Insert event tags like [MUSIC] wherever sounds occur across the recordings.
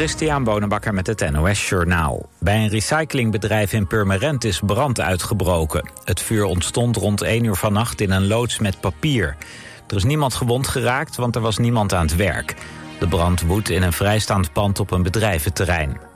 Christian Bonenbakker met het NOS Journaal. Bij een recyclingbedrijf in Purmerend is brand uitgebroken. Het vuur ontstond rond 1 uur vannacht in een loods met papier. Er is niemand gewond geraakt, want er was niemand aan het werk. De brand woedt in een vrijstaand pand op een bedrijventerrein.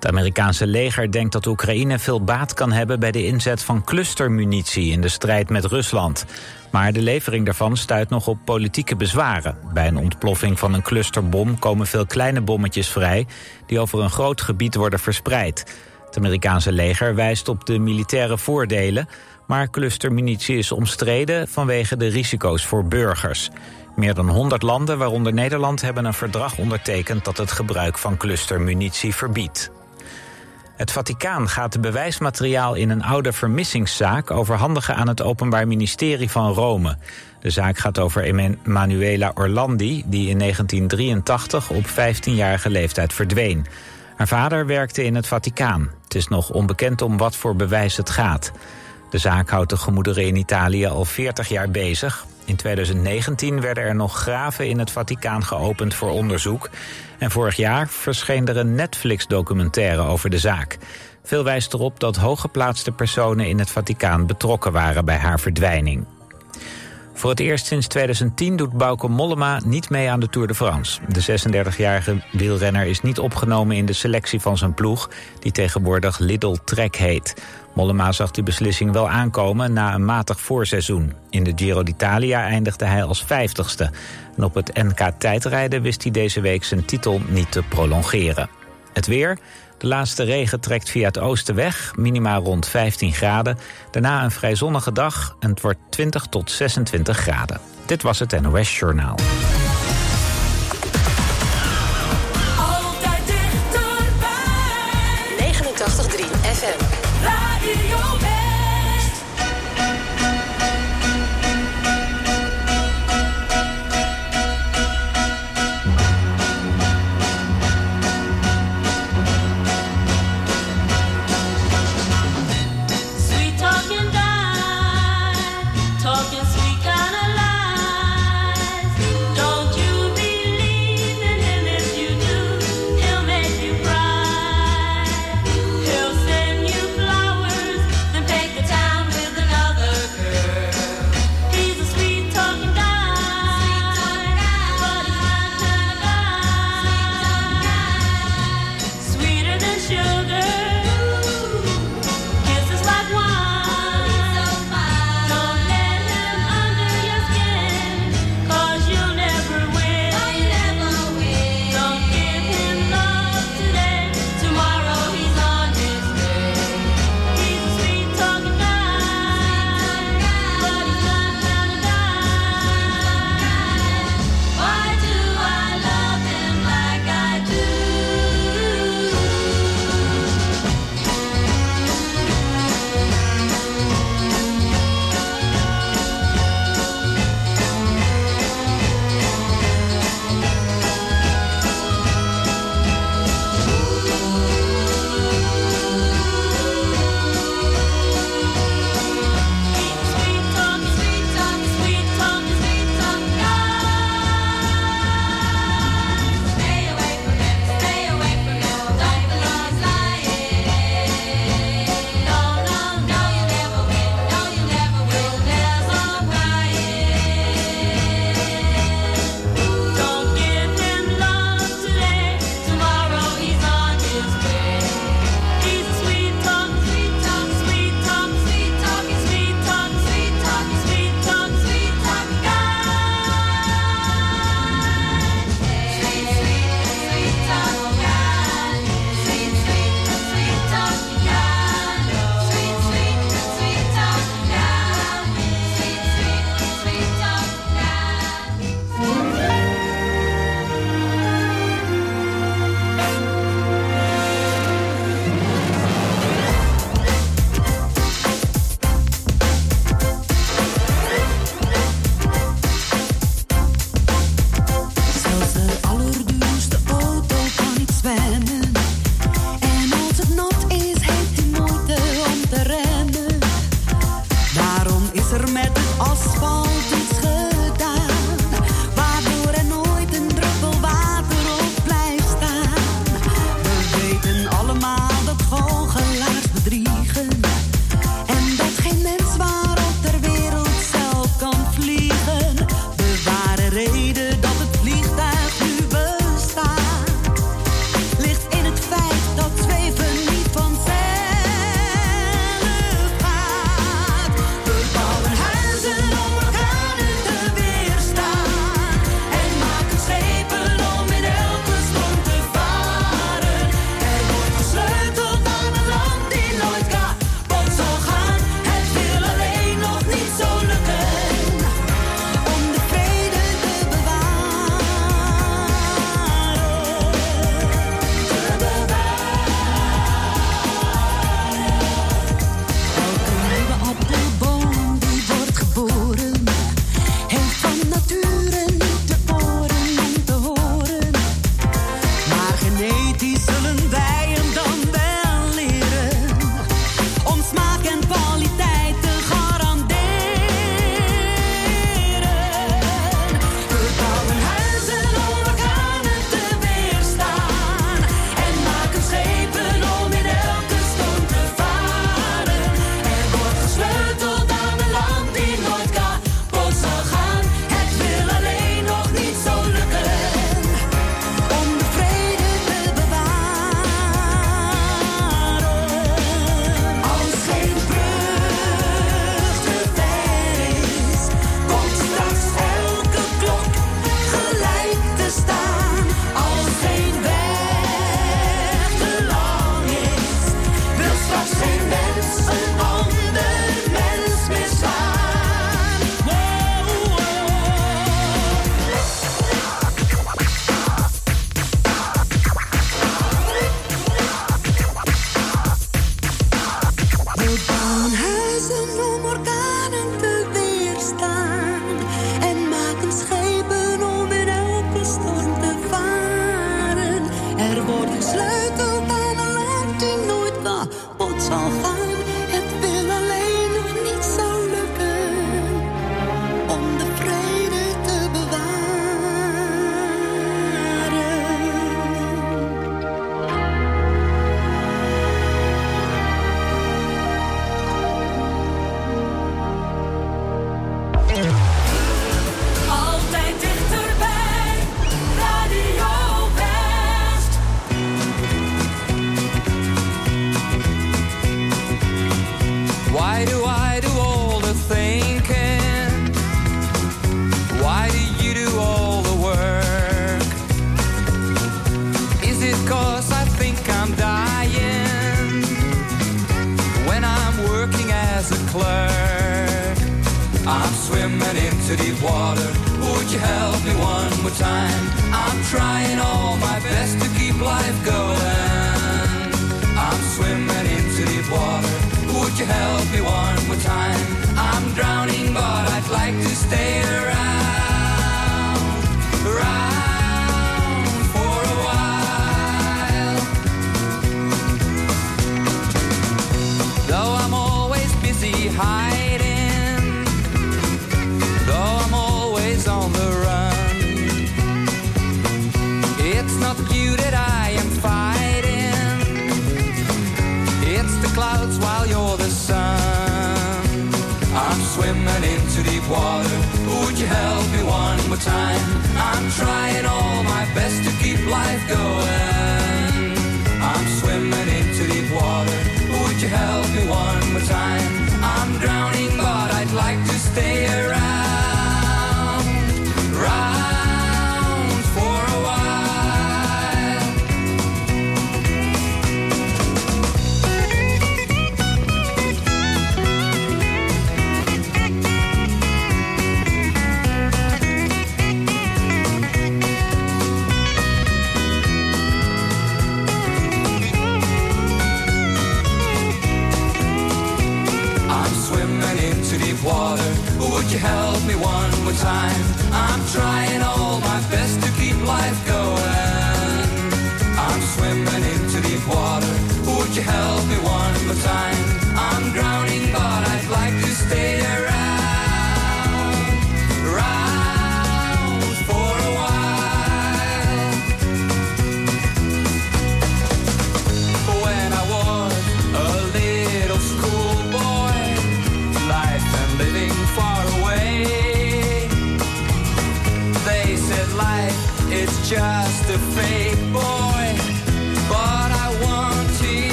Het Amerikaanse leger denkt dat Oekraïne veel baat kan hebben... bij de inzet van clustermunitie in de strijd met Rusland. Maar de levering daarvan stuit nog op politieke bezwaren. Bij een ontploffing van een clusterbom komen veel kleine bommetjes vrij... die over een groot gebied worden verspreid. Het Amerikaanse leger wijst op de militaire voordelen... maar clustermunitie is omstreden vanwege de risico's voor burgers. Meer dan 100 landen, waaronder Nederland, hebben een verdrag ondertekend... dat het gebruik van clustermunitie verbiedt. Het Vaticaan gaat bewijsmateriaal in een oude vermissingszaak overhandigen aan het Openbaar Ministerie van Rome. De zaak gaat over Emanuela Orlandi, die in 1983 op 15-jarige leeftijd verdween. Haar vader werkte in het Vaticaan. Het is nog onbekend om wat voor bewijs het gaat. De zaak houdt de gemoederen in Italië al 40 jaar bezig. In 2019 werden er nog graven in het Vaticaan geopend voor onderzoek. En vorig jaar verscheen er een Netflix-documentaire over de zaak. Veel wijst erop dat hooggeplaatste personen in het Vaticaan betrokken waren bij haar verdwijning. Voor het eerst sinds 2010 doet Bauke Mollema niet mee aan de Tour de France. De 36-jarige wielrenner is niet opgenomen in de selectie van zijn ploeg... die tegenwoordig Lidl Trek heet. Mollema zag die beslissing wel aankomen na een matig voorseizoen. In de Giro d'Italia eindigde hij als vijftigste. En op het NK tijdrijden wist hij deze week zijn titel niet te prolongeren. Het weer... De laatste regen trekt via het oosten weg, minima rond 15 graden. Daarna een vrij zonnige dag en het wordt 20 tot 26 graden. Dit was het NOS Journaal.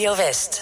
Radio West.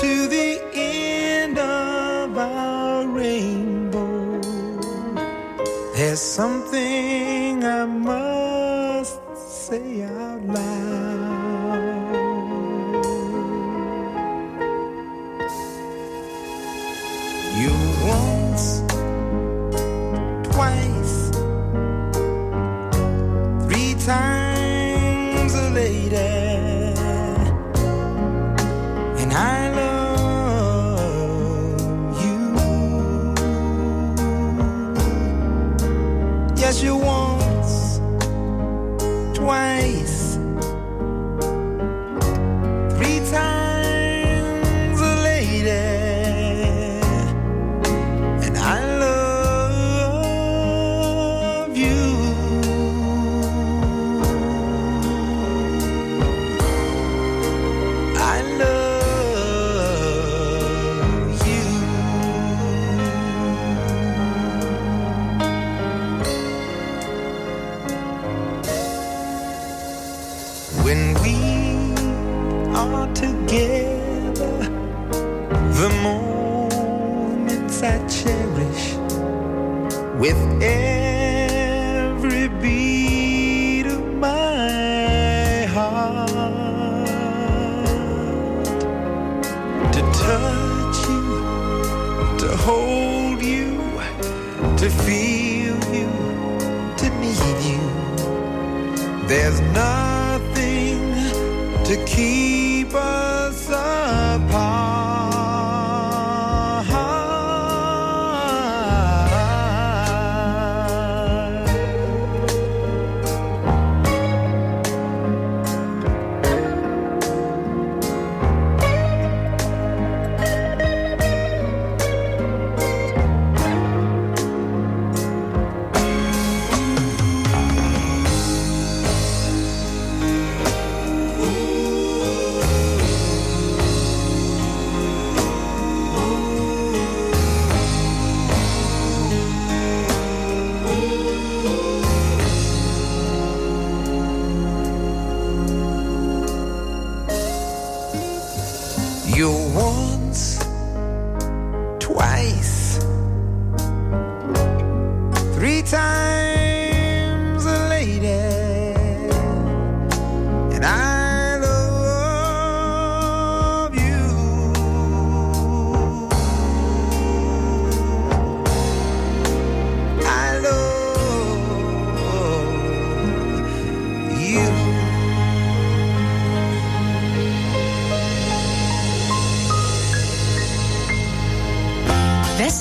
to the end of our rainbow. There's something I must.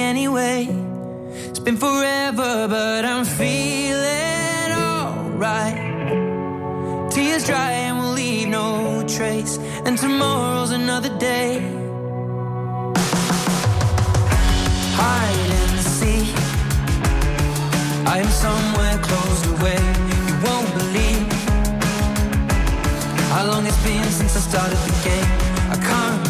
anyway. It's been forever, but I'm feeling alright. Tears dry and we'll leave no trace. And tomorrow's another day. Hide and seek. I am somewhere closed away. You won't believe how long it's been since I started the game. I can't.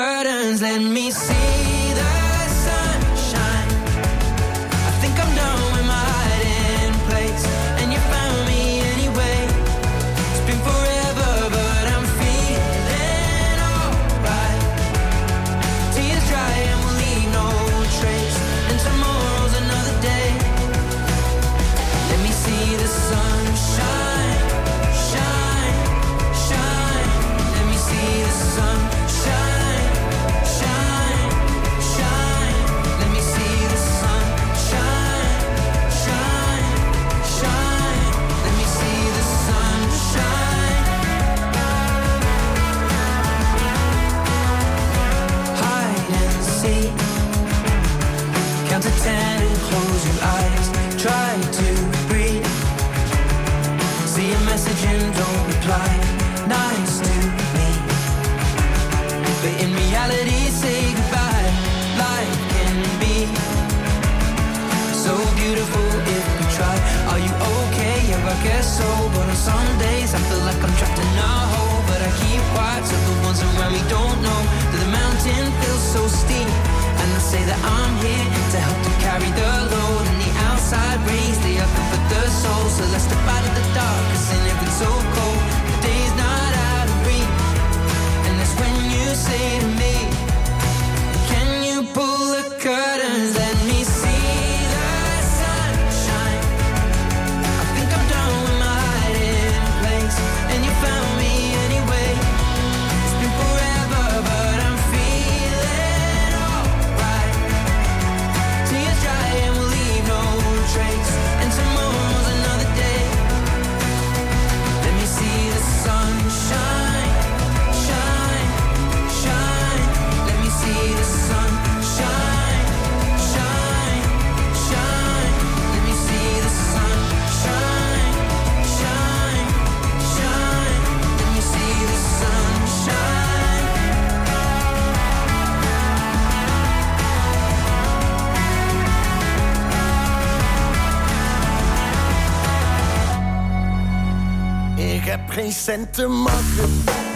curtains, let me see. soul But on some days I feel like I'm trapped in a hole. But I keep quiet so the ones around me don't know That the mountain feels so steep. And I say that I'm here to help to carry the load. And the outside rays, they are good for the soul. So let's step out of the darkness and if it's so cold The day's not out of reach. And that's when you say to me geen cent te makken.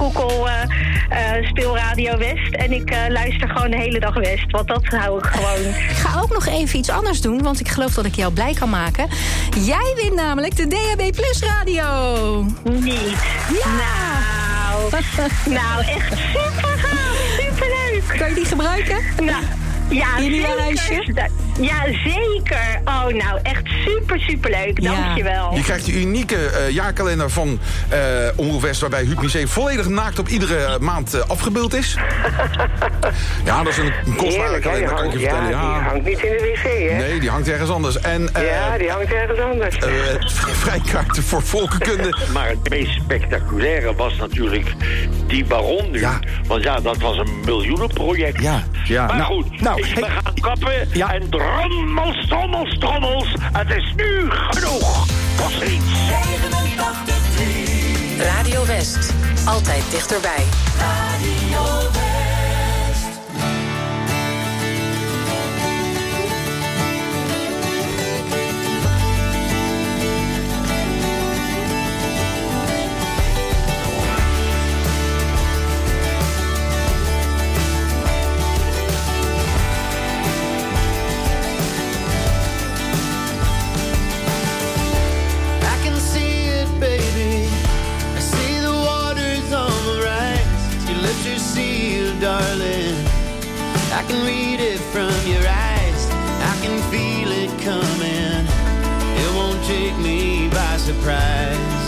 Koekel, eh, eh, speel Radio West. En ik eh, luister gewoon de hele dag West. Want dat hou ik gewoon. Ik ga ook nog even iets anders doen, want ik geloof dat ik jou blij kan maken. Jij wint namelijk de DHB Plus radio. Niet. Ja. Nou, nou echt super gaaf. Superleuk. Kan je die gebruiken? Nou, ja, In je nieuwe zeker. Ja, zeker. Oh, nou, echt super, super leuk. Dankjewel. Je krijgt de unieke eh, jaarkalender van eh Omroep West... waarbij Huub Museum volledig naakt op iedere maand eh, afgebeeld is. [LAUGHS] ja, dat is een, een kostbare? Die kalender, kan ik je hangt- vertellen. ja, die hangt niet in de wc, hè? Nee, die hangt ergens anders. En, eh, Ja, die hangt ergens anders. eh, [LAUGHS] vrijkaarten voor volkenkunde. [LAUGHS] Maar het meest spectaculaire was natuurlijk die baron nu. Want ja, dat was een miljoenenproject. Ja, ja. Maar nou, goed, nou, ik hey. ben gaan kappen. En drommels, trommels, trommels. Het is nu genoeg. Tot ziens. Radio West. Altijd dichterbij. I can read it from your eyes. I can feel it coming. It won't take me by surprise.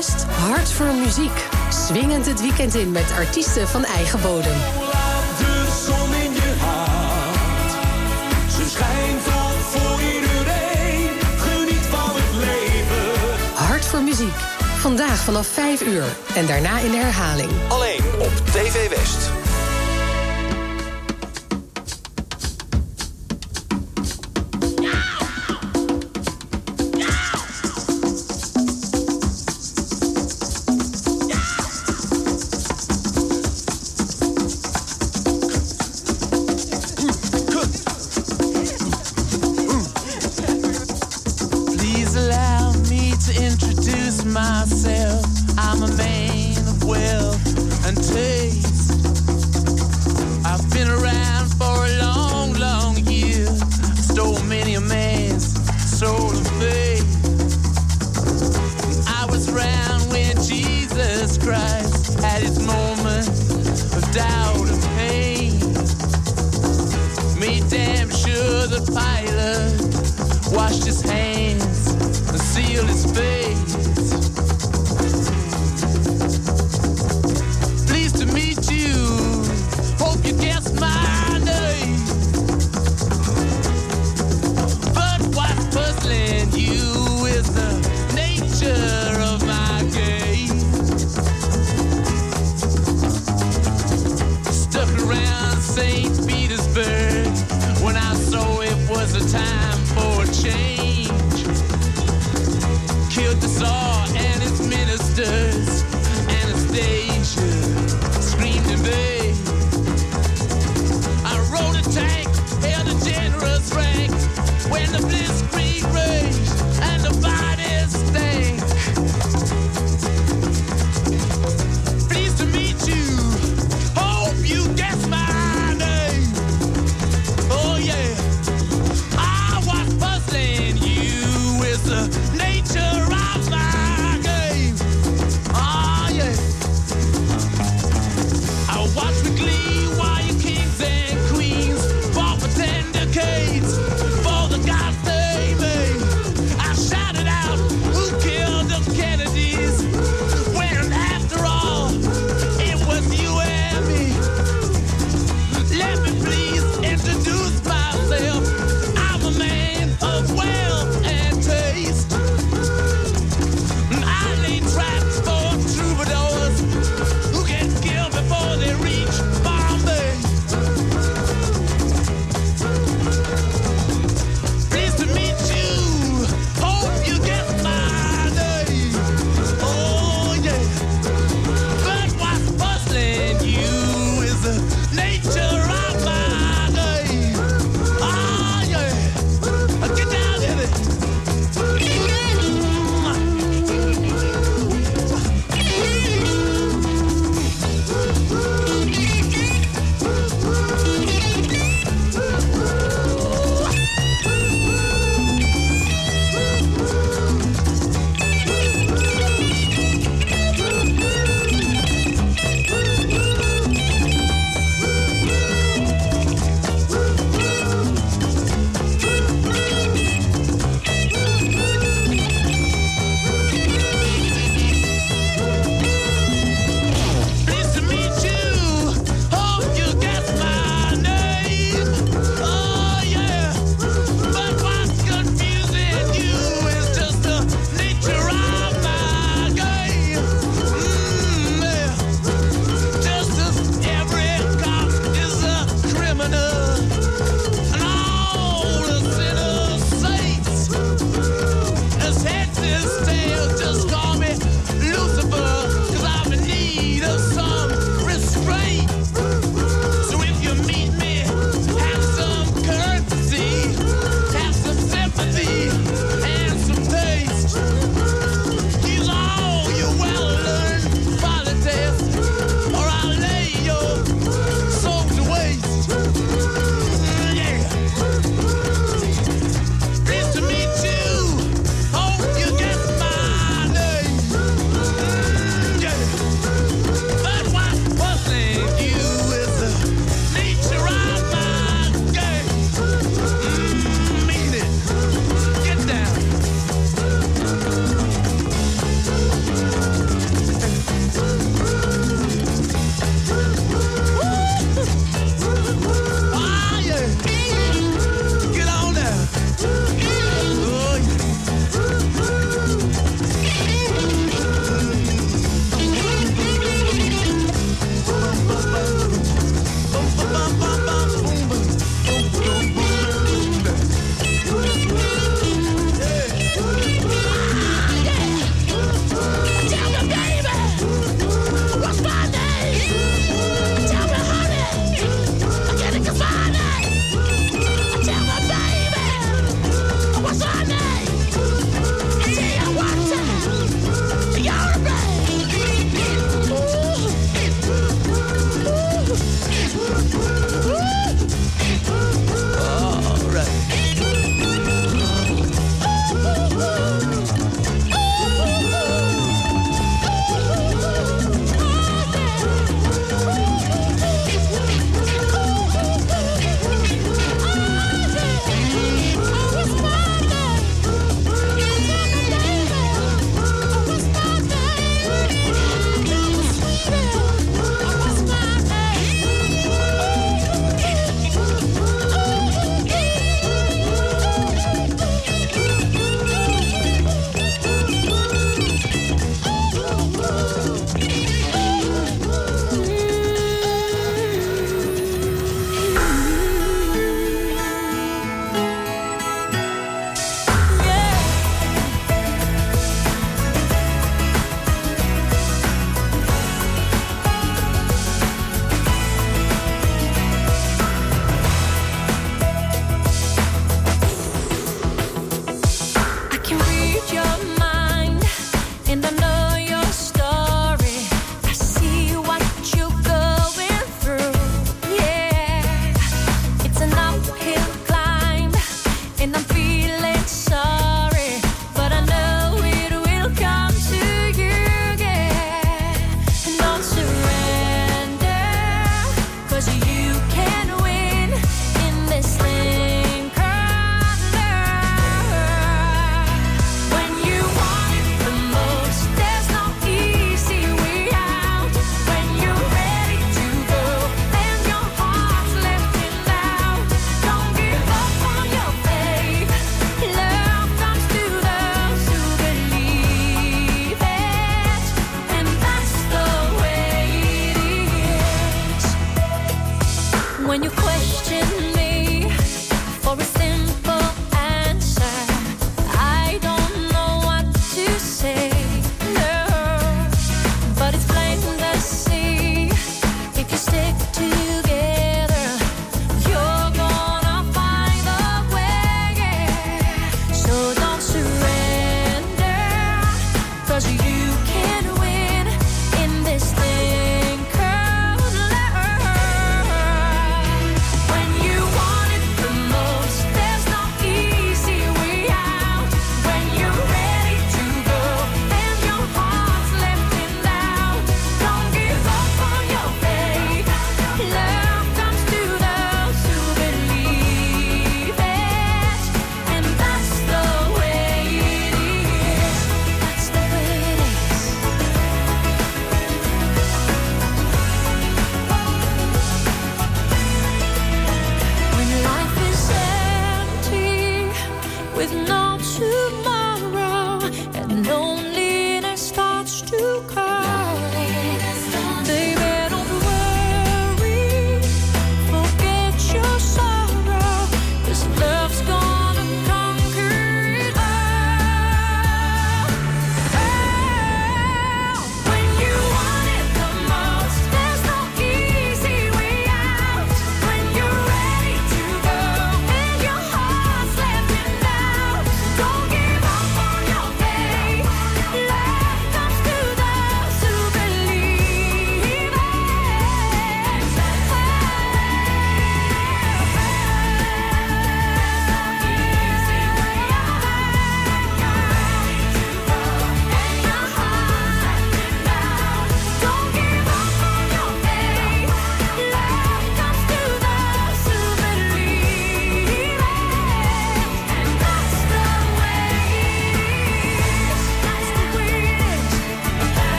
Hart voor muziek. Swingend het weekend in met artiesten van eigen bodem. Geniet van het leven. Hart voor muziek. Vandaag vanaf 5 uur en daarna in de herhaling. Alleen op TV West. just my